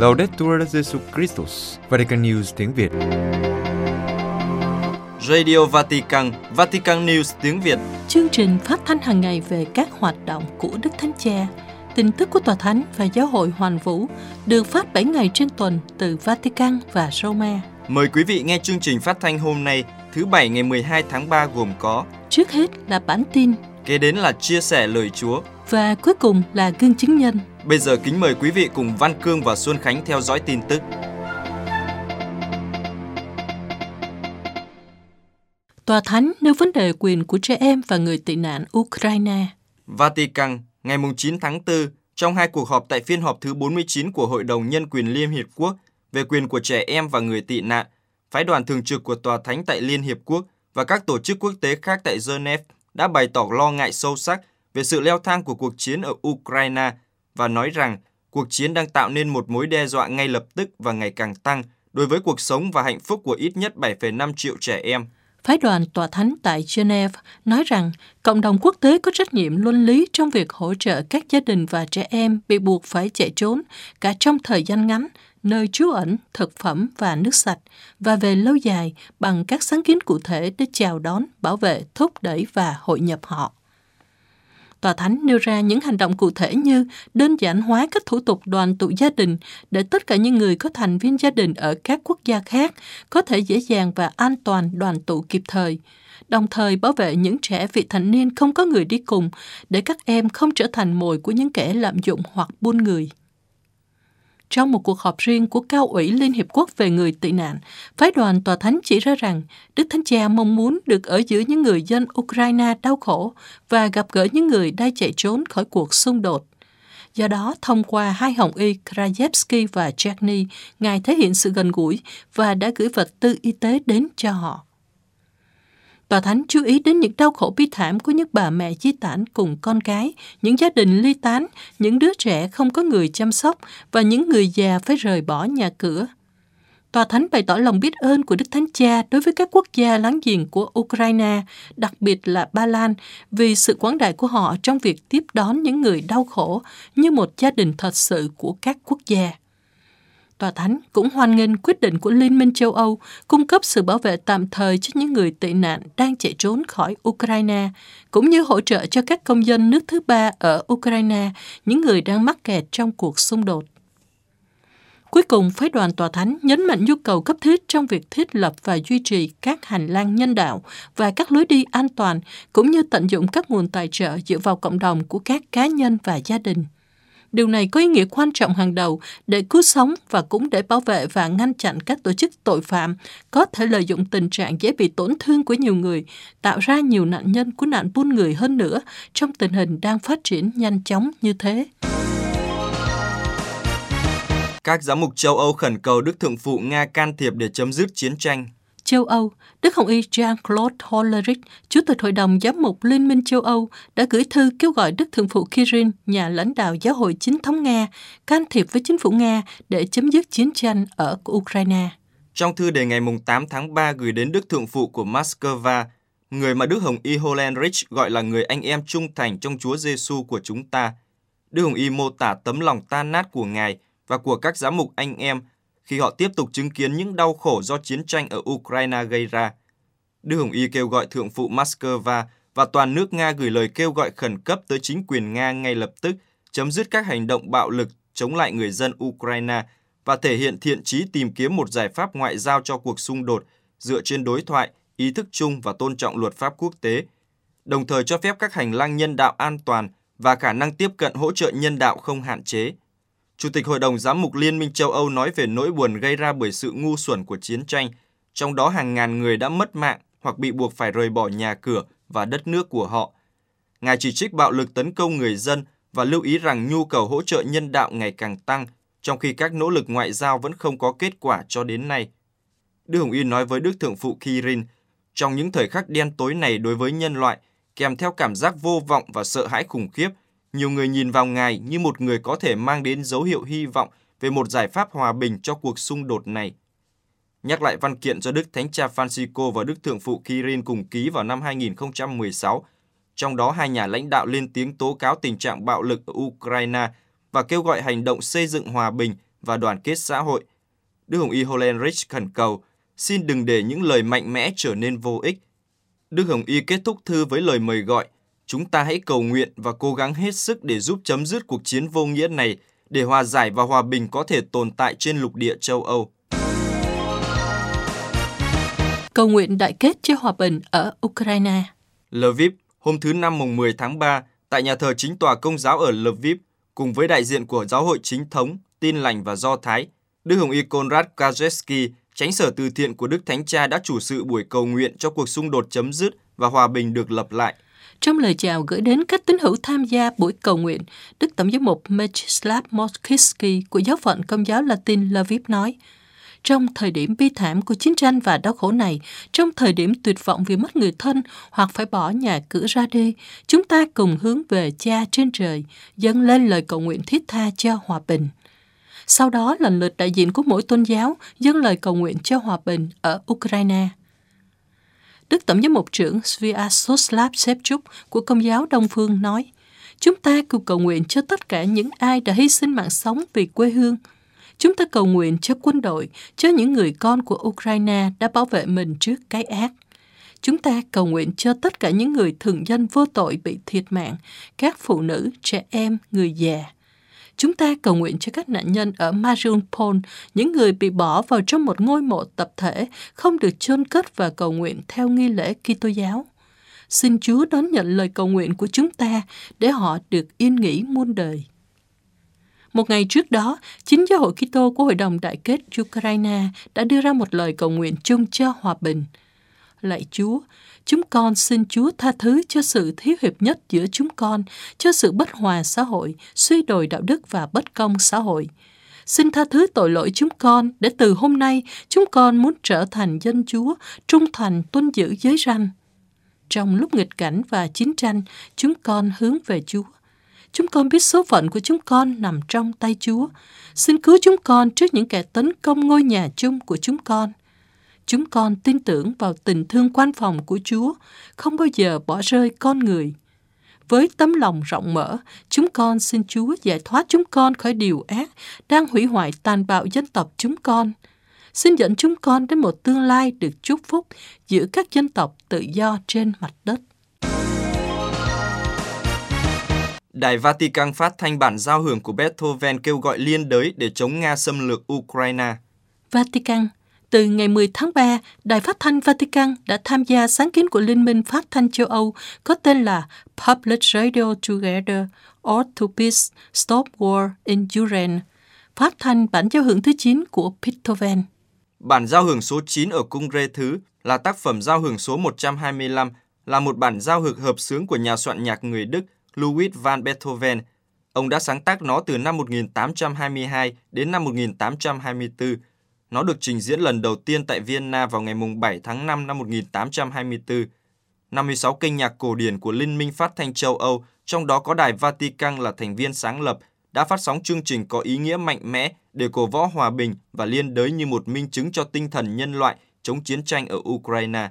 Laudetur Jesu Christus, Vatican News tiếng Việt. Radio Vatican, Vatican News tiếng Việt. Chương trình phát thanh hàng ngày về các hoạt động của Đức Thánh Cha, tin tức của Tòa Thánh và Giáo hội Hoàn Vũ được phát 7 ngày trên tuần từ Vatican và Roma. Mời quý vị nghe chương trình phát thanh hôm nay, thứ Bảy ngày 12 tháng 3 gồm có Trước hết là bản tin Kế đến là chia sẻ lời Chúa. Và cuối cùng là gương chứng nhân. Bây giờ kính mời quý vị cùng Văn Cương và Xuân Khánh theo dõi tin tức. Tòa Thánh nêu vấn đề quyền của trẻ em và người tị nạn Ukraine. Vatican, ngày 9 tháng 4, trong hai cuộc họp tại phiên họp thứ 49 của Hội đồng Nhân quyền Liên Hiệp Quốc về quyền của trẻ em và người tị nạn, phái đoàn thường trực của Tòa Thánh tại Liên Hiệp Quốc và các tổ chức quốc tế khác tại Geneva đã bày tỏ lo ngại sâu sắc về sự leo thang của cuộc chiến ở Ukraine và nói rằng cuộc chiến đang tạo nên một mối đe dọa ngay lập tức và ngày càng tăng đối với cuộc sống và hạnh phúc của ít nhất 7,5 triệu trẻ em. Phái đoàn Tòa Thánh tại Geneva nói rằng cộng đồng quốc tế có trách nhiệm luân lý trong việc hỗ trợ các gia đình và trẻ em bị buộc phải chạy trốn cả trong thời gian ngắn, nơi trú ẩn, thực phẩm và nước sạch, và về lâu dài bằng các sáng kiến cụ thể để chào đón, bảo vệ, thúc đẩy và hội nhập họ. Tòa Thánh nêu ra những hành động cụ thể như đơn giản hóa các thủ tục đoàn tụ gia đình để tất cả những người có thành viên gia đình ở các quốc gia khác có thể dễ dàng và an toàn đoàn tụ kịp thời, đồng thời bảo vệ những trẻ vị thành niên không có người đi cùng để các em không trở thành mồi của những kẻ lạm dụng hoặc buôn người. Trong một cuộc họp riêng của Cao ủy Liên Hiệp Quốc về người tị nạn, phái đoàn Tòa Thánh chỉ ra rằng Đức Thánh Cha mong muốn được ở giữa những người dân Ukraine đau khổ và gặp gỡ những người đang chạy trốn khỏi cuộc xung đột. Do đó, thông qua hai hồng y Krajewski và Chechny, Ngài thể hiện sự gần gũi và đã gửi vật tư y tế đến cho họ. Tòa Thánh chú ý đến những đau khổ bi thảm của những bà mẹ di tản cùng con cái, những gia đình ly tán, những đứa trẻ không có người chăm sóc và những người già phải rời bỏ nhà cửa. Tòa Thánh bày tỏ lòng biết ơn của Đức Thánh Cha đối với các quốc gia láng giềng của Ukraine, đặc biệt là Ba Lan, vì sự quảng đại của họ trong việc tiếp đón những người đau khổ như một gia đình thật sự của các quốc gia. Tòa Thánh cũng hoan nghênh quyết định của Liên minh châu Âu cung cấp sự bảo vệ tạm thời cho những người tị nạn đang chạy trốn khỏi Ukraine, cũng như hỗ trợ cho các công dân nước thứ ba ở Ukraine, những người đang mắc kẹt trong cuộc xung đột. Cuối cùng, phái đoàn Tòa Thánh nhấn mạnh nhu cầu cấp thiết trong việc thiết lập và duy trì các hành lang nhân đạo và các lối đi an toàn, cũng như tận dụng các nguồn tài trợ dựa vào cộng đồng của các cá nhân và gia đình. Điều này có ý nghĩa quan trọng hàng đầu để cứu sống và cũng để bảo vệ và ngăn chặn các tổ chức tội phạm có thể lợi dụng tình trạng dễ bị tổn thương của nhiều người, tạo ra nhiều nạn nhân của nạn buôn người hơn nữa trong tình hình đang phát triển nhanh chóng như thế. Các giám mục châu Âu khẩn cầu Đức Thượng Phụ Nga can thiệp để chấm dứt chiến tranh. Châu Âu, Đức Hồng Y Jean-Claude Hollerich, Chủ tịch Hội đồng Giám mục Liên minh châu Âu, đã gửi thư kêu gọi Đức Thượng phụ Kirin, nhà lãnh đạo giáo hội chính thống Nga, can thiệp với chính phủ Nga để chấm dứt chiến tranh ở Ukraine. Trong thư đề ngày 8 tháng 3 gửi đến Đức Thượng Phụ của Moscow, người mà Đức Hồng Y Hollerich gọi là người anh em trung thành trong Chúa Giêsu của chúng ta, Đức Hồng Y mô tả tấm lòng tan nát của Ngài và của các giám mục anh em khi họ tiếp tục chứng kiến những đau khổ do chiến tranh ở Ukraine gây ra. Đức Hồng Y kêu gọi Thượng phụ Moscow và toàn nước Nga gửi lời kêu gọi khẩn cấp tới chính quyền Nga ngay lập tức chấm dứt các hành động bạo lực chống lại người dân Ukraine và thể hiện thiện chí tìm kiếm một giải pháp ngoại giao cho cuộc xung đột dựa trên đối thoại, ý thức chung và tôn trọng luật pháp quốc tế, đồng thời cho phép các hành lang nhân đạo an toàn và khả năng tiếp cận hỗ trợ nhân đạo không hạn chế. Chủ tịch Hội đồng Giám mục Liên minh châu Âu nói về nỗi buồn gây ra bởi sự ngu xuẩn của chiến tranh, trong đó hàng ngàn người đã mất mạng hoặc bị buộc phải rời bỏ nhà cửa và đất nước của họ. Ngài chỉ trích bạo lực tấn công người dân và lưu ý rằng nhu cầu hỗ trợ nhân đạo ngày càng tăng, trong khi các nỗ lực ngoại giao vẫn không có kết quả cho đến nay. Đức Hồng Y nói với Đức Thượng phụ Kirin, trong những thời khắc đen tối này đối với nhân loại, kèm theo cảm giác vô vọng và sợ hãi khủng khiếp, nhiều người nhìn vào Ngài như một người có thể mang đến dấu hiệu hy vọng về một giải pháp hòa bình cho cuộc xung đột này. Nhắc lại văn kiện do Đức Thánh Cha Francisco và Đức Thượng phụ Kirin cùng ký vào năm 2016, trong đó hai nhà lãnh đạo lên tiếng tố cáo tình trạng bạo lực ở Ukraine và kêu gọi hành động xây dựng hòa bình và đoàn kết xã hội. Đức Hồng Y Hollandrich khẩn cầu, xin đừng để những lời mạnh mẽ trở nên vô ích. Đức Hồng Y kết thúc thư với lời mời gọi, chúng ta hãy cầu nguyện và cố gắng hết sức để giúp chấm dứt cuộc chiến vô nghĩa này, để hòa giải và hòa bình có thể tồn tại trên lục địa châu Âu. Cầu nguyện đại kết cho hòa bình ở Ukraine Lviv, hôm thứ Năm mùng 10 tháng 3, tại nhà thờ chính tòa công giáo ở Lviv, cùng với đại diện của giáo hội chính thống, tin lành và do Thái, Đức Hồng Y Konrad Kajewski, tránh sở từ thiện của Đức Thánh Cha đã chủ sự buổi cầu nguyện cho cuộc xung đột chấm dứt và hòa bình được lập lại. Trong lời chào gửi đến các tín hữu tham gia buổi cầu nguyện, Đức Tổng giám mục Mechislav Moskiski của giáo phận Công giáo Latin Lviv nói, trong thời điểm bi thảm của chiến tranh và đau khổ này, trong thời điểm tuyệt vọng vì mất người thân hoặc phải bỏ nhà cửa ra đi, chúng ta cùng hướng về Cha trên trời, dâng lên lời cầu nguyện thiết tha cho hòa bình. Sau đó lần lượt đại diện của mỗi tôn giáo dâng lời cầu nguyện cho hòa bình ở Ukraine. Đức Tổng giám mục trưởng Sviatoslav Shevchuk của Công giáo Đông Phương nói, Chúng ta cùng cầu nguyện cho tất cả những ai đã hy sinh mạng sống vì quê hương. Chúng ta cầu nguyện cho quân đội, cho những người con của Ukraine đã bảo vệ mình trước cái ác. Chúng ta cầu nguyện cho tất cả những người thường dân vô tội bị thiệt mạng, các phụ nữ, trẻ em, người già. Chúng ta cầu nguyện cho các nạn nhân ở Mariupol, những người bị bỏ vào trong một ngôi mộ tập thể, không được chôn cất và cầu nguyện theo nghi lễ Kitô giáo. Xin Chúa đón nhận lời cầu nguyện của chúng ta để họ được yên nghỉ muôn đời. Một ngày trước đó, chính giáo hội Kitô của Hội đồng Đại kết Ukraine đã đưa ra một lời cầu nguyện chung cho hòa bình. Lạy Chúa, chúng con xin Chúa tha thứ cho sự thiếu hiệp nhất giữa chúng con, cho sự bất hòa xã hội, suy đồi đạo đức và bất công xã hội. Xin tha thứ tội lỗi chúng con để từ hôm nay chúng con muốn trở thành dân Chúa, trung thành tuân giữ giới ranh. Trong lúc nghịch cảnh và chiến tranh, chúng con hướng về Chúa. Chúng con biết số phận của chúng con nằm trong tay Chúa. Xin cứu chúng con trước những kẻ tấn công ngôi nhà chung của chúng con. Chúng con tin tưởng vào tình thương quan phòng của Chúa, không bao giờ bỏ rơi con người. Với tấm lòng rộng mở, chúng con xin Chúa giải thoát chúng con khỏi điều ác đang hủy hoại tàn bạo dân tộc chúng con. Xin dẫn chúng con đến một tương lai được chúc phúc giữa các dân tộc tự do trên mặt đất. Đài Vatican phát thanh bản giao hưởng của Beethoven kêu gọi liên đới để chống Nga xâm lược Ukraine. Vatican từ ngày 10 tháng 3, Đài Phát thanh Vatican đã tham gia sáng kiến của Liên minh Phát thanh châu Âu có tên là Public Radio Together or to Peace Stop War in Ukraine, phát thanh bản giao hưởng thứ 9 của Beethoven. Bản giao hưởng số 9 ở cung Rê Thứ là tác phẩm giao hưởng số 125, là một bản giao hưởng hợp xướng của nhà soạn nhạc người Đức Ludwig van Beethoven. Ông đã sáng tác nó từ năm 1822 đến năm 1824. Nó được trình diễn lần đầu tiên tại Vienna vào ngày 7 tháng 5 năm 1824. 56 kênh nhạc cổ điển của Liên minh Phát thanh châu Âu, trong đó có Đài Vatican là thành viên sáng lập, đã phát sóng chương trình có ý nghĩa mạnh mẽ để cổ võ hòa bình và liên đới như một minh chứng cho tinh thần nhân loại chống chiến tranh ở Ukraine.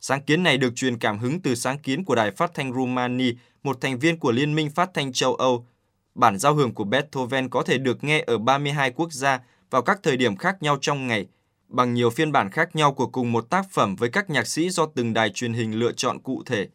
Sáng kiến này được truyền cảm hứng từ sáng kiến của Đài Phát thanh Rumani, một thành viên của Liên minh Phát thanh châu Âu. Bản giao hưởng của Beethoven có thể được nghe ở 32 quốc gia vào các thời điểm khác nhau trong ngày, bằng nhiều phiên bản khác nhau của cùng một tác phẩm với các nhạc sĩ do từng đài truyền hình lựa chọn cụ thể.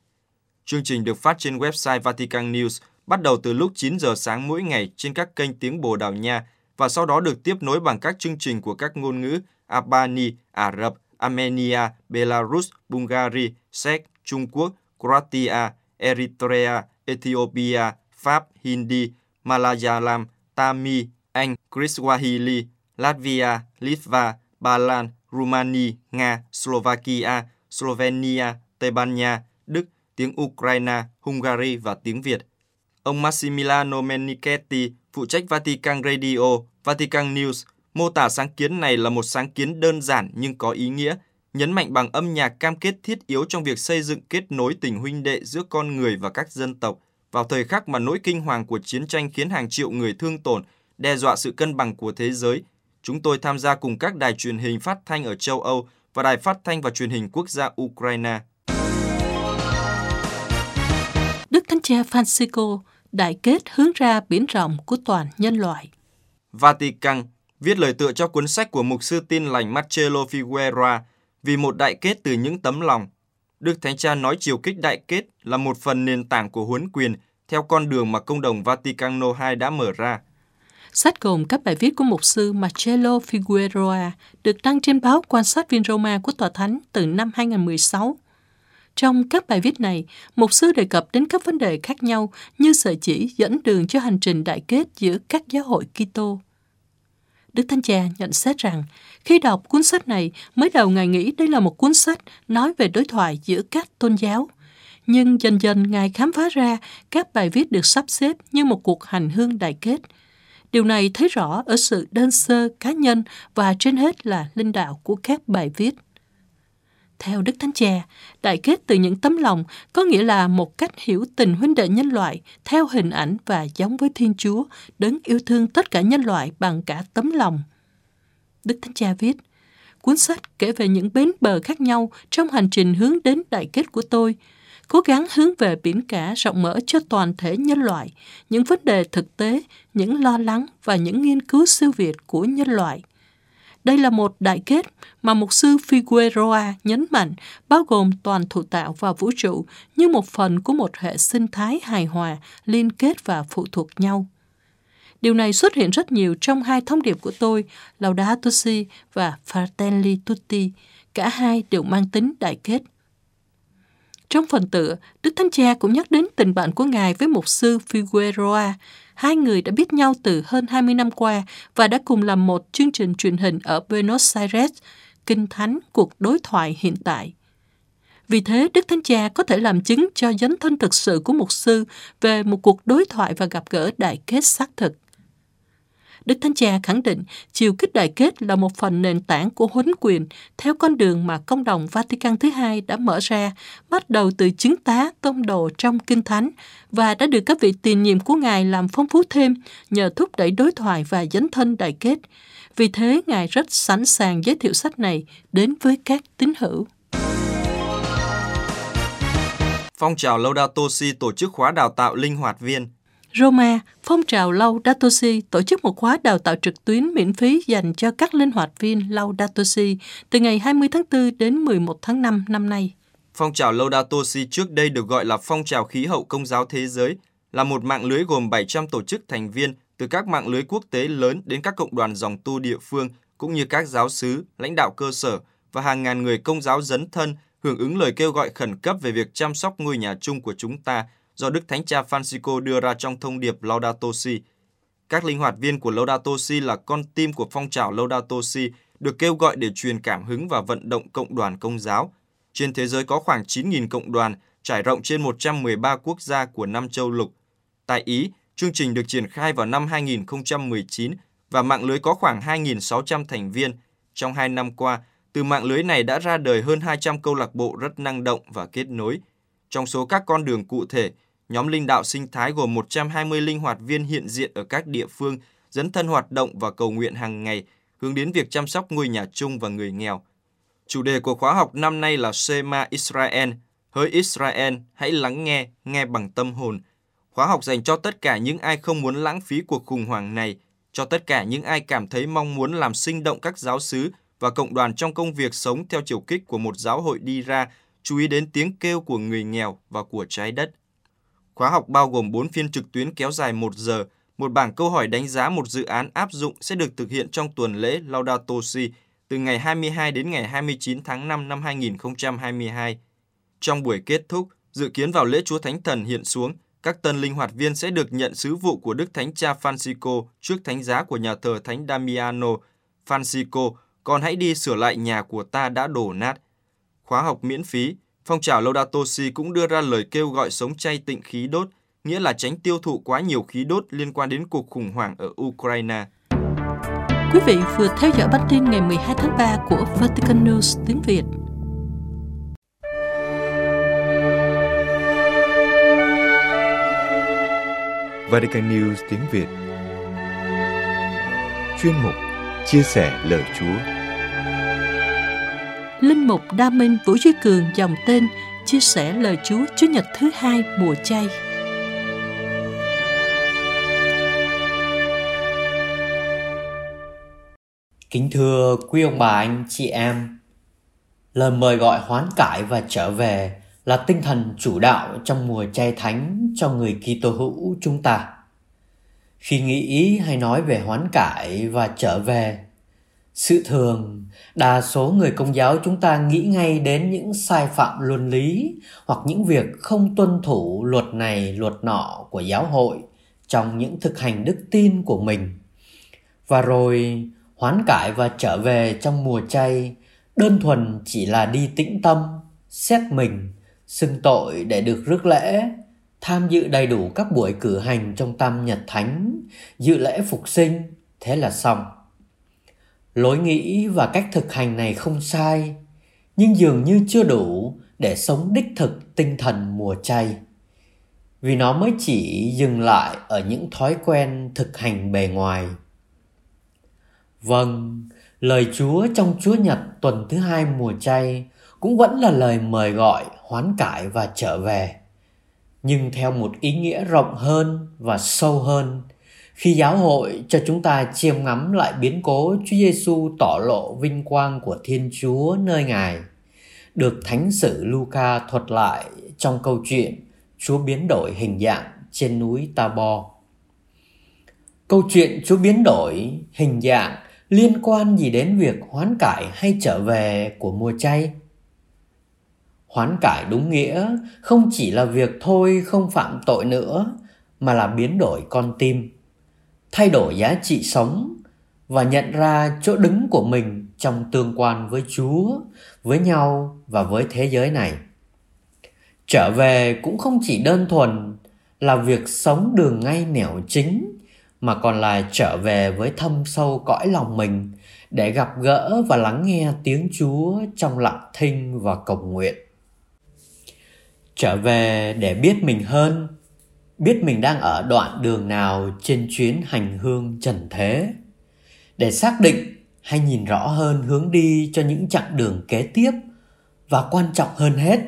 Chương trình được phát trên website Vatican News bắt đầu từ lúc 9 giờ sáng mỗi ngày trên các kênh tiếng Bồ Đào Nha và sau đó được tiếp nối bằng các chương trình của các ngôn ngữ Albany, Ả Rập, Armenia, Belarus, Bulgaria, Séc, Trung Quốc, Croatia, Eritrea, Ethiopia, Pháp, Hindi, Malayalam, Tamil, Anh, Kriswahili, Latvia, Litva, Ba Lan, Rumani, Nga, Slovakia, Slovenia, Tây Ban Nha, Đức, tiếng Ukraine, Hungary và tiếng Việt. Ông Massimiliano Menichetti, phụ trách Vatican Radio, Vatican News, mô tả sáng kiến này là một sáng kiến đơn giản nhưng có ý nghĩa, nhấn mạnh bằng âm nhạc cam kết thiết yếu trong việc xây dựng kết nối tình huynh đệ giữa con người và các dân tộc vào thời khắc mà nỗi kinh hoàng của chiến tranh khiến hàng triệu người thương tổn, đe dọa sự cân bằng của thế giới. Chúng tôi tham gia cùng các đài truyền hình phát thanh ở châu Âu và đài phát thanh và truyền hình quốc gia Ukraine. Đức Thánh Cha Francisco đại kết hướng ra biển rộng của toàn nhân loại. Vatican, viết lời tựa cho cuốn sách của mục sư tin lành Marcelo Figueroa vì một đại kết từ những tấm lòng. Đức Thánh Cha nói chiều kích đại kết là một phần nền tảng của huấn quyền theo con đường mà công đồng Vaticano II đã mở ra. Sách gồm các bài viết của mục sư Marcelo Figueroa được đăng trên báo Quan sát viên Roma của Tòa Thánh từ năm 2016. Trong các bài viết này, mục sư đề cập đến các vấn đề khác nhau như sợi chỉ dẫn đường cho hành trình đại kết giữa các giáo hội Kitô. Đức Thánh Cha nhận xét rằng, khi đọc cuốn sách này, mới đầu Ngài nghĩ đây là một cuốn sách nói về đối thoại giữa các tôn giáo. Nhưng dần dần Ngài khám phá ra các bài viết được sắp xếp như một cuộc hành hương đại kết. Điều này thấy rõ ở sự đơn sơ cá nhân và trên hết là linh đạo của các bài viết. Theo Đức Thánh Cha, đại kết từ những tấm lòng có nghĩa là một cách hiểu tình huynh đệ nhân loại theo hình ảnh và giống với Thiên Chúa, đấng yêu thương tất cả nhân loại bằng cả tấm lòng. Đức Thánh Cha viết, cuốn sách kể về những bến bờ khác nhau trong hành trình hướng đến đại kết của tôi, cố gắng hướng về biển cả rộng mở cho toàn thể nhân loại, những vấn đề thực tế, những lo lắng và những nghiên cứu siêu việt của nhân loại. Đây là một đại kết mà mục sư Figueroa nhấn mạnh bao gồm toàn thụ tạo và vũ trụ như một phần của một hệ sinh thái hài hòa, liên kết và phụ thuộc nhau. Điều này xuất hiện rất nhiều trong hai thông điệp của tôi, Laudato Si và Fratelli Tutti. Cả hai đều mang tính đại kết. Trong phần tựa, Đức Thánh Cha cũng nhắc đến tình bạn của Ngài với mục sư Figueroa, Hai người đã biết nhau từ hơn 20 năm qua và đã cùng làm một chương trình truyền hình ở Buenos Aires, Kinh Thánh Cuộc Đối thoại Hiện tại. Vì thế, Đức Thánh Cha có thể làm chứng cho dấn thân thực sự của mục sư về một cuộc đối thoại và gặp gỡ đại kết xác thực. Đức Thánh Cha khẳng định chiều kích đại kết là một phần nền tảng của huấn quyền theo con đường mà công đồng Vatican thứ hai đã mở ra, bắt đầu từ chứng tá tông đồ trong Kinh Thánh và đã được các vị tiền nhiệm của Ngài làm phong phú thêm nhờ thúc đẩy đối thoại và dấn thân đại kết. Vì thế, Ngài rất sẵn sàng giới thiệu sách này đến với các tín hữu. Phong trào Laudato Si tổ chức khóa đào tạo linh hoạt viên Roma, phong trào Laudato Si tổ chức một khóa đào tạo trực tuyến miễn phí dành cho các linh hoạt viên Laudato Si từ ngày 20 tháng 4 đến 11 tháng 5 năm nay. Phong trào Laudato Si trước đây được gọi là phong trào khí hậu công giáo thế giới, là một mạng lưới gồm 700 tổ chức thành viên từ các mạng lưới quốc tế lớn đến các cộng đoàn dòng tu địa phương cũng như các giáo sứ, lãnh đạo cơ sở và hàng ngàn người công giáo dấn thân hưởng ứng lời kêu gọi khẩn cấp về việc chăm sóc ngôi nhà chung của chúng ta – do Đức Thánh Cha Francisco đưa ra trong thông điệp Laudato Si. Các linh hoạt viên của Laudato Si là con tim của phong trào Laudato Si được kêu gọi để truyền cảm hứng và vận động cộng đoàn công giáo. Trên thế giới có khoảng 9.000 cộng đoàn trải rộng trên 113 quốc gia của năm châu lục. Tại Ý, chương trình được triển khai vào năm 2019 và mạng lưới có khoảng 2.600 thành viên. Trong hai năm qua, từ mạng lưới này đã ra đời hơn 200 câu lạc bộ rất năng động và kết nối. Trong số các con đường cụ thể, Nhóm linh đạo sinh thái gồm 120 linh hoạt viên hiện diện ở các địa phương, dấn thân hoạt động và cầu nguyện hàng ngày, hướng đến việc chăm sóc ngôi nhà chung và người nghèo. Chủ đề của khóa học năm nay là Shema Israel, hỡi Israel, hãy lắng nghe, nghe bằng tâm hồn. Khóa học dành cho tất cả những ai không muốn lãng phí cuộc khủng hoảng này, cho tất cả những ai cảm thấy mong muốn làm sinh động các giáo sứ và cộng đoàn trong công việc sống theo chiều kích của một giáo hội đi ra, chú ý đến tiếng kêu của người nghèo và của trái đất. Khóa học bao gồm 4 phiên trực tuyến kéo dài 1 giờ, một bảng câu hỏi đánh giá một dự án áp dụng sẽ được thực hiện trong tuần lễ Laudato Si từ ngày 22 đến ngày 29 tháng 5 năm 2022. Trong buổi kết thúc, dự kiến vào lễ Chúa Thánh Thần hiện xuống, các tân linh hoạt viên sẽ được nhận sứ vụ của Đức Thánh Cha Francisco trước thánh giá của nhà thờ Thánh Damiano. Francisco, con hãy đi sửa lại nhà của ta đã đổ nát. Khóa học miễn phí, Phong trào Laudato Si cũng đưa ra lời kêu gọi sống chay tịnh khí đốt, nghĩa là tránh tiêu thụ quá nhiều khí đốt liên quan đến cuộc khủng hoảng ở Ukraine. Quý vị vừa theo dõi bản tin ngày 12 tháng 3 của Vatican News tiếng Việt. Vatican News tiếng Việt Chuyên mục Chia sẻ lời Chúa Linh mục Đa Minh Vũ Duy Cường dòng tên chia sẻ lời Chúa Chúa Nhật thứ hai mùa chay. Kính thưa quý ông bà anh chị em, lời mời gọi hoán cải và trở về là tinh thần chủ đạo trong mùa chay thánh cho người Kitô hữu chúng ta. Khi nghĩ hay nói về hoán cải và trở về, sự thường đa số người công giáo chúng ta nghĩ ngay đến những sai phạm luân lý hoặc những việc không tuân thủ luật này luật nọ của giáo hội trong những thực hành đức tin của mình. Và rồi hoán cải và trở về trong mùa chay đơn thuần chỉ là đi tĩnh tâm, xét mình, xưng tội để được rước lễ, tham dự đầy đủ các buổi cử hành trong tam nhật thánh, dự lễ phục sinh, thế là xong. Lối nghĩ và cách thực hành này không sai, nhưng dường như chưa đủ để sống đích thực tinh thần mùa chay. Vì nó mới chỉ dừng lại ở những thói quen thực hành bề ngoài. Vâng, lời Chúa trong Chúa Nhật tuần thứ hai mùa chay cũng vẫn là lời mời gọi hoán cải và trở về nhưng theo một ý nghĩa rộng hơn và sâu hơn khi giáo hội cho chúng ta chiêm ngắm lại biến cố Chúa Giêsu tỏ lộ vinh quang của Thiên Chúa nơi Ngài, được Thánh sử Luca thuật lại trong câu chuyện Chúa biến đổi hình dạng trên núi Tabor. Câu chuyện Chúa biến đổi hình dạng liên quan gì đến việc hoán cải hay trở về của mùa chay? Hoán cải đúng nghĩa không chỉ là việc thôi không phạm tội nữa mà là biến đổi con tim, thay đổi giá trị sống và nhận ra chỗ đứng của mình trong tương quan với Chúa, với nhau và với thế giới này. Trở về cũng không chỉ đơn thuần là việc sống đường ngay nẻo chính mà còn là trở về với thâm sâu cõi lòng mình để gặp gỡ và lắng nghe tiếng Chúa trong lặng thinh và cầu nguyện trở về để biết mình hơn biết mình đang ở đoạn đường nào trên chuyến hành hương trần thế để xác định hay nhìn rõ hơn hướng đi cho những chặng đường kế tiếp, và quan trọng hơn hết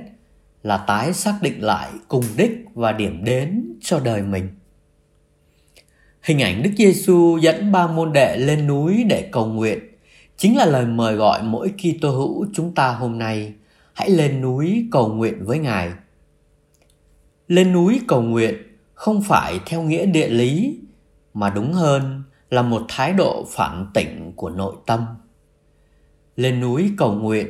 là tái xác định lại cùng đích và điểm đến cho đời mình. Hình ảnh Đức Giêsu dẫn ba môn đệ lên núi để cầu nguyện chính là lời mời gọi mỗi Kitô hữu chúng ta hôm nay, hãy lên núi cầu nguyện với Ngài lên núi cầu nguyện không phải theo nghĩa địa lý, mà đúng hơn là một thái độ phản tỉnh của nội tâm. Lên núi cầu nguyện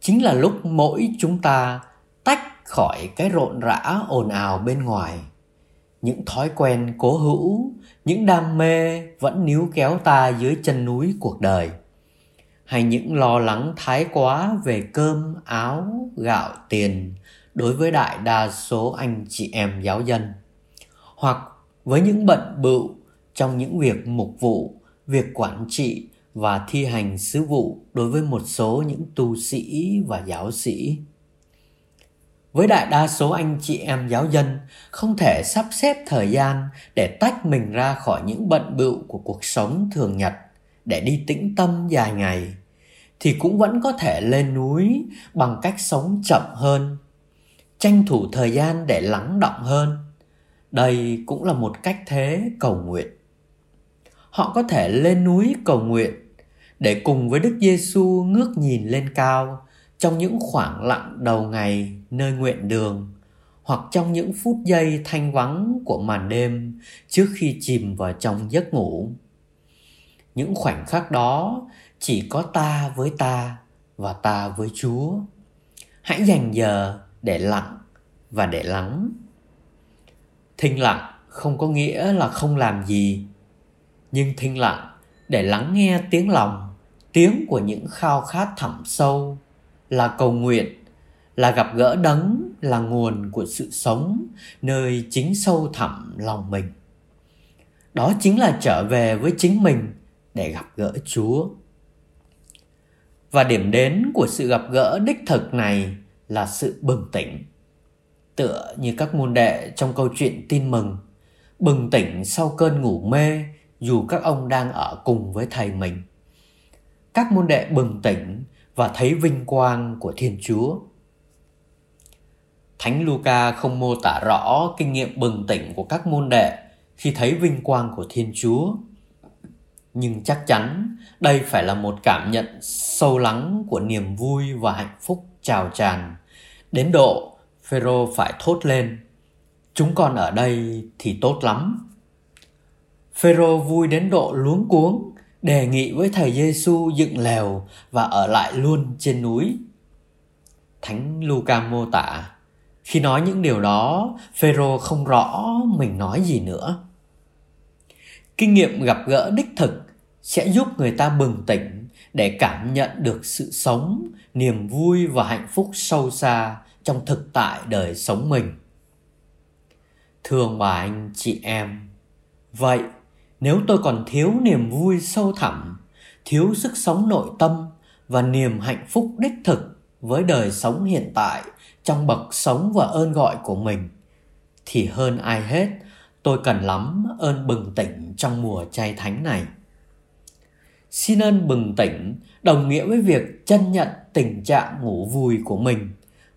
chính là lúc mỗi chúng ta tách khỏi cái rộn rã ồn ào bên ngoài. Những thói quen cố hữu, những đam mê vẫn níu kéo ta dưới chân núi cuộc đời. Hay những lo lắng thái quá về cơm, áo, gạo, tiền đối với đại đa số anh chị em giáo dân hoặc với những bận bựu trong những việc mục vụ, việc quản trị và thi hành sứ vụ đối với một số những tu sĩ và giáo sĩ. Với đại đa số anh chị em giáo dân không thể sắp xếp thời gian để tách mình ra khỏi những bận bựu của cuộc sống thường nhật để đi tĩnh tâm dài ngày, thì cũng vẫn có thể lên núi bằng cách sống chậm hơn, tranh thủ thời gian để lắng động hơn đây cũng là một cách thế cầu nguyện họ có thể lên núi cầu nguyện để cùng với Đức Giêsu ngước nhìn lên cao trong những khoảng lặng đầu ngày nơi nguyện đường hoặc trong những phút giây thanh vắng của màn đêm trước khi chìm vào trong giấc ngủ. Những khoảnh khắc đó chỉ có ta với ta và ta với Chúa. Hãy dành giờ để lặng và để lắng thinh lặng không có nghĩa là không làm gì. Nhưng thinh lặng để lắng nghe tiếng lòng, tiếng của những khao khát thẳm sâu là cầu nguyện, là gặp gỡ đấng, là nguồn của sự sống nơi chính sâu thẳm lòng mình. Đó chính là trở về với chính mình để gặp gỡ chúa. Và điểm đến của sự gặp gỡ đích thực này là sự bừng tỉnh tựa như các môn đệ trong câu chuyện tin mừng. Bừng tỉnh sau cơn ngủ mê, dù các ông đang ở cùng với thầy mình. Các môn đệ bừng tỉnh và thấy vinh quang của thiên chúa. Thánh luca không mô tả rõ kinh nghiệm bừng tỉnh của các môn đệ khi thấy vinh quang của thiên chúa. Nhưng chắc chắn đây phải là một cảm nhận sâu lắng của niềm vui và hạnh phúc trào tràn. Đến độ phêrô phải thốt lên, chúng con ở đây thì tốt lắm. Phêrô vui đến độ luống cuống, đề nghị với thầy giêsu dựng lều và ở lại luôn trên núi. Thánh luca mô tả, khi nói những điều đó, phêrô không rõ mình nói gì nữa. Kinh nghiệm gặp gỡ đích thực sẽ giúp người ta bừng tỉnh để cảm nhận được sự sống, niềm vui và hạnh phúc sâu xa trong thực tại đời sống mình. Thương bà anh chị em, vậy nếu tôi còn thiếu niềm vui sâu thẳm, thiếu sức sống nội tâm và niềm hạnh phúc đích thực với đời sống hiện tại trong bậc sống và ơn gọi của mình, thì hơn ai hết, tôi cần lắm ơn bừng tỉnh trong mùa chay thánh này. Xin ơn bừng tỉnh, đồng nghĩa với việc chân nhận tình trạng ngủ vui của mình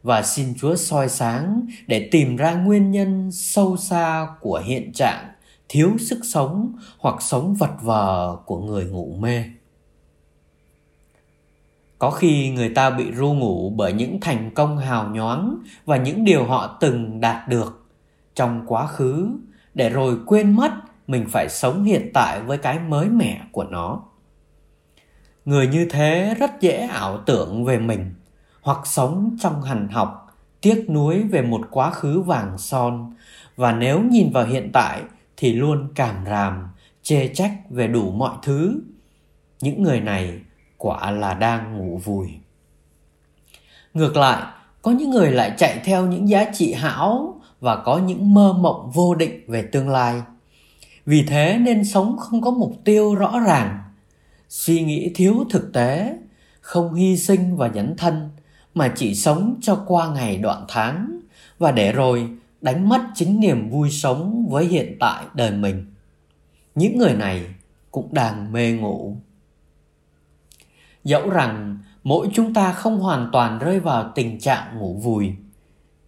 và xin Chúa soi sáng để tìm ra nguyên nhân sâu xa của hiện trạng thiếu sức sống hoặc sống vật vờ của người ngủ mê. Có khi người ta bị ru ngủ bởi những thành công hào nhoáng và những điều họ từng đạt được trong quá khứ để rồi quên mất mình phải sống hiện tại với cái mới mẻ của nó. Người như thế rất dễ ảo tưởng về mình hoặc sống trong hằn học, tiếc nuối về một quá khứ vàng son và nếu nhìn vào hiện tại thì luôn cảm ràm, chê trách về đủ mọi thứ. Những người này quả là đang ngủ vùi. Ngược lại, có những người lại chạy theo những giá trị hão và có những mơ mộng vô định về tương lai. Vì thế nên sống không có mục tiêu rõ ràng, suy nghĩ thiếu thực tế, không hy sinh và dấn thân mà chỉ sống cho qua ngày đoạn tháng và để rồi đánh mất chính niềm vui sống với hiện tại đời mình. Những người này cũng đang mê ngủ. Dẫu rằng mỗi chúng ta không hoàn toàn rơi vào tình trạng ngủ vùi,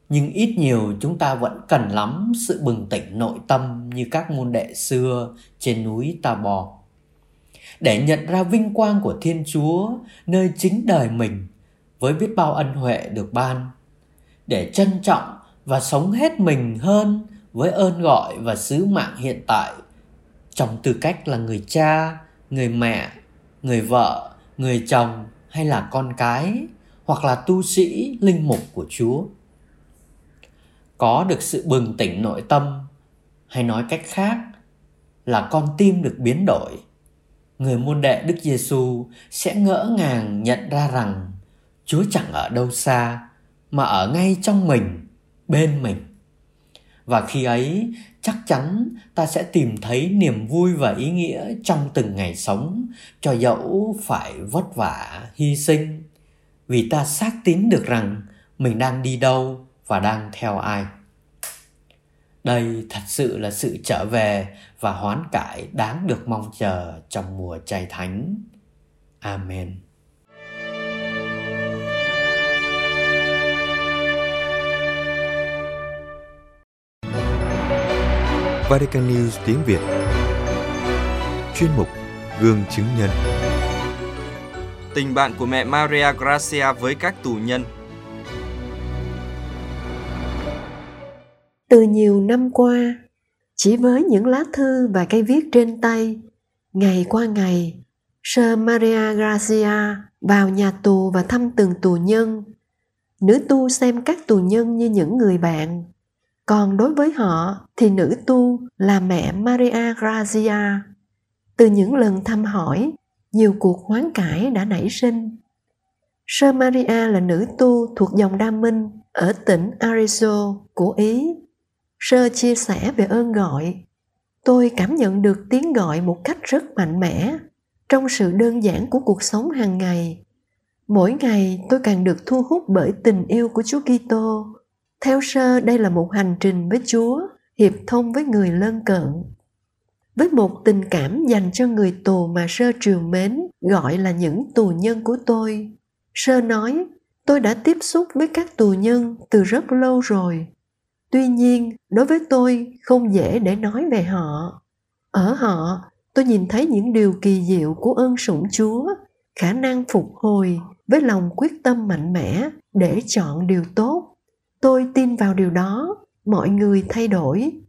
nhưng ít nhiều chúng ta vẫn cần lắm sự bừng tỉnh nội tâm như các môn đệ xưa trên núi Ta Bò. Để nhận ra vinh quang của Thiên Chúa nơi chính đời mình với biết bao ân huệ được ban. Để trân trọng và sống hết mình hơn với ơn gọi và sứ mạng hiện tại trong tư cách là người cha, người mẹ, người vợ, người chồng hay là con cái hoặc là tu sĩ linh mục của Chúa. Có được sự bừng tỉnh nội tâm hay nói cách khác là con tim được biến đổi. Người môn đệ Đức Giêsu sẽ ngỡ ngàng nhận ra rằng Chúa chẳng ở đâu xa mà ở ngay trong mình, bên mình. Và khi ấy, chắc chắn ta sẽ tìm thấy niềm vui và ý nghĩa trong từng ngày sống, cho dẫu phải vất vả, hy sinh, vì ta xác tín được rằng mình đang đi đâu và đang theo ai. Đây thật sự là sự trở về và hoán cải đáng được mong chờ trong mùa chay thánh. Amen. Vatican News tiếng Việt. Chuyên mục Gương chứng nhân. Tình bạn của mẹ Maria Gracia với các tù nhân. Từ nhiều năm qua, chỉ với những lá thư và cây viết trên tay, ngày qua ngày, Sơ Maria Gracia vào nhà tù và thăm từng tù nhân. Nữ tu xem các tù nhân như những người bạn còn đối với họ thì nữ tu là mẹ Maria Grazia. Từ những lần thăm hỏi, nhiều cuộc hoán cải đã nảy sinh. Sơ Maria là nữ tu thuộc dòng Đa Minh ở tỉnh Arezzo của Ý. Sơ chia sẻ về ơn gọi. Tôi cảm nhận được tiếng gọi một cách rất mạnh mẽ trong sự đơn giản của cuộc sống hàng ngày. Mỗi ngày tôi càng được thu hút bởi tình yêu của Chúa Kitô theo sơ đây là một hành trình với Chúa, hiệp thông với người lân cận. Với một tình cảm dành cho người tù mà sơ triều mến gọi là những tù nhân của tôi. Sơ nói, tôi đã tiếp xúc với các tù nhân từ rất lâu rồi. Tuy nhiên, đối với tôi không dễ để nói về họ. Ở họ, tôi nhìn thấy những điều kỳ diệu của ơn sủng Chúa, khả năng phục hồi với lòng quyết tâm mạnh mẽ để chọn điều tốt. Tôi tin vào điều đó, mọi người thay đổi.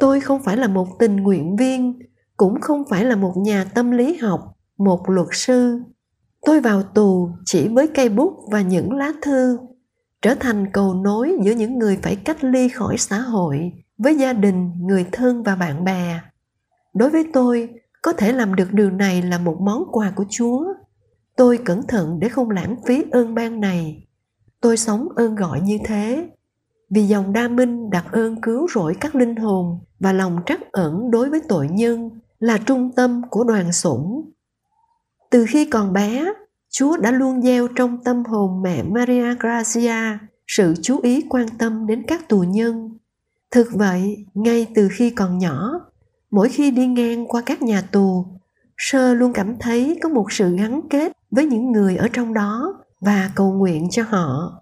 Tôi không phải là một tình nguyện viên, cũng không phải là một nhà tâm lý học, một luật sư. Tôi vào tù chỉ với cây bút và những lá thư, trở thành cầu nối giữa những người phải cách ly khỏi xã hội với gia đình, người thân và bạn bè. Đối với tôi, có thể làm được điều này là một món quà của Chúa. Tôi cẩn thận để không lãng phí ơn ban này. Tôi sống ơn gọi như thế. Vì dòng đa minh đặt ơn cứu rỗi các linh hồn và lòng trắc ẩn đối với tội nhân là trung tâm của đoàn sủng. Từ khi còn bé, Chúa đã luôn gieo trong tâm hồn mẹ Maria Grazia sự chú ý quan tâm đến các tù nhân. Thực vậy, ngay từ khi còn nhỏ, mỗi khi đi ngang qua các nhà tù sơ luôn cảm thấy có một sự gắn kết với những người ở trong đó và cầu nguyện cho họ.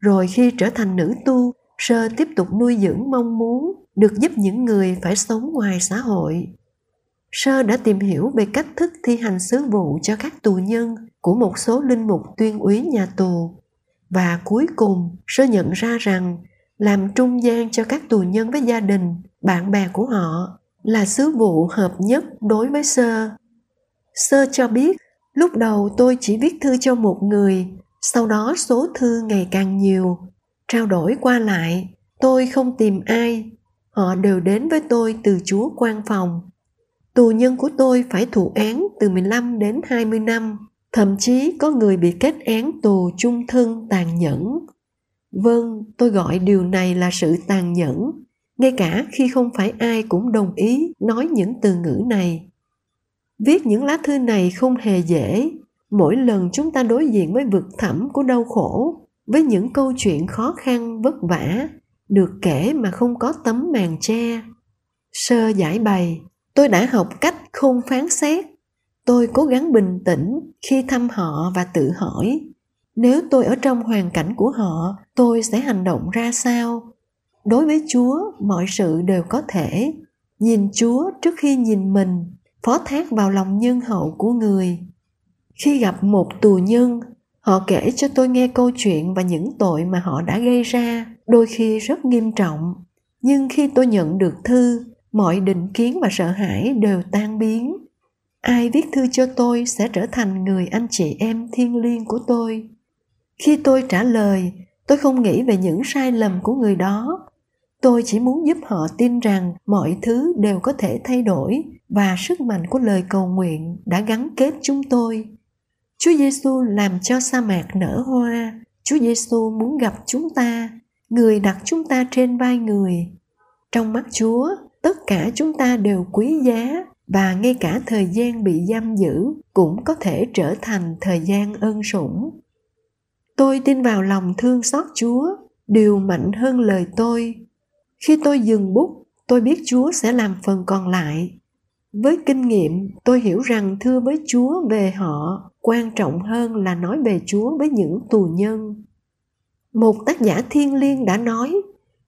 Rồi khi trở thành nữ tu, sơ tiếp tục nuôi dưỡng mong muốn được giúp những người phải sống ngoài xã hội. Sơ đã tìm hiểu về cách thức thi hành sứ vụ cho các tù nhân của một số linh mục tuyên úy nhà tù. Và cuối cùng, sơ nhận ra rằng làm trung gian cho các tù nhân với gia đình, bạn bè của họ là sứ vụ hợp nhất đối với sơ. Sơ cho biết lúc đầu tôi chỉ viết thư cho một người, sau đó số thư ngày càng nhiều. Trao đổi qua lại, tôi không tìm ai. Họ đều đến với tôi từ chúa quan phòng. Tù nhân của tôi phải thụ án từ 15 đến 20 năm. Thậm chí có người bị kết án tù chung thân tàn nhẫn. Vâng tôi gọi điều này là sự tàn nhẫn. Ngay cả khi không phải ai cũng đồng ý nói những từ ngữ này viết những lá thư này không hề dễ. Mỗi lần chúng ta đối diện với vực thẳm của đau khổ, với những câu chuyện khó khăn, vất vả, được kể mà không có tấm màn che. Sơ giải bày, tôi đã học cách không phán xét. Tôi cố gắng bình tĩnh khi thăm họ và tự hỏi, nếu tôi ở trong hoàn cảnh của họ, tôi sẽ hành động ra sao? Đối với chúa, mọi sự đều có thể. Nhìn chúa trước khi nhìn mình phó thác vào lòng nhân hậu của người. Khi gặp một tù nhân, họ kể cho tôi nghe câu chuyện và những tội mà họ đã gây ra, đôi khi rất nghiêm trọng. Nhưng khi tôi nhận được thư, mọi định kiến và sợ hãi đều tan biến. Ai viết thư cho tôi sẽ trở thành người anh chị em thiêng liêng của tôi. Khi tôi trả lời, tôi không nghĩ về những sai lầm của người đó tôi chỉ muốn giúp họ tin rằng mọi thứ đều có thể thay đổi và sức mạnh của lời cầu nguyện đã gắn kết chúng tôi. Chúa giêsu làm cho sa mạc nở hoa. Chúa giêsu muốn gặp chúng ta. Người đặt chúng ta trên vai người. Trong mắt chúa, tất cả chúng ta đều quý giá và ngay cả thời gian bị giam giữ cũng có thể trở thành thời gian ân sủng. Tôi tin vào lòng thương xót chúa, điều mạnh hơn lời tôi khi tôi dừng bút, tôi biết chúa sẽ làm phần còn lại. Với kinh nghiệm, tôi hiểu rằng thưa với chúa về họ, quan trọng hơn là nói về chúa với những tù nhân. Một tác giả thiên liêng đã nói,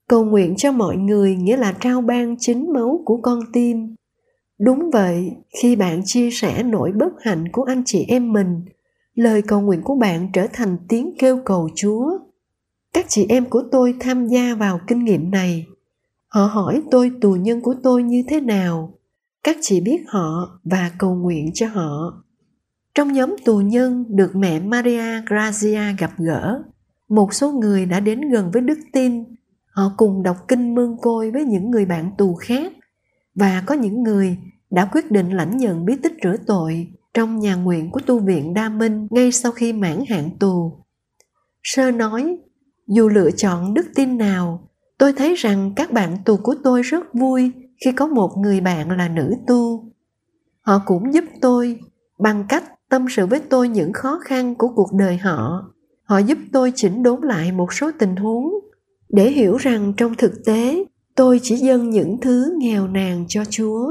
cầu nguyện cho mọi người nghĩa là trao ban chính máu của con tim. Đúng vậy, khi bạn chia sẻ nỗi bất hạnh của anh chị em mình, lời cầu nguyện của bạn trở thành tiếng kêu cầu chúa. Các chị em của tôi tham gia vào kinh nghiệm này họ hỏi tôi tù nhân của tôi như thế nào? Các chị biết họ và cầu nguyện cho họ. Trong nhóm tù nhân được mẹ maria grazia gặp gỡ một số người đã đến gần với đức tin. Họ cùng đọc kinh mương côi với những người bạn tù khác. Và có những người đã quyết định lãnh nhận bí tích rửa tội trong nhà nguyện của tu viện Đa Minh ngay sau khi mãn hạn tù. Sơ nói, dù lựa chọn đức tin nào, tôi thấy rằng các bạn tù của tôi rất vui khi có một người bạn là nữ tu. Họ cũng giúp tôi bằng cách tâm sự với tôi những khó khăn của cuộc đời họ. Họ giúp tôi chỉnh đốn lại một số tình huống để hiểu rằng trong thực tế tôi chỉ dâng những thứ nghèo nàn cho Chúa.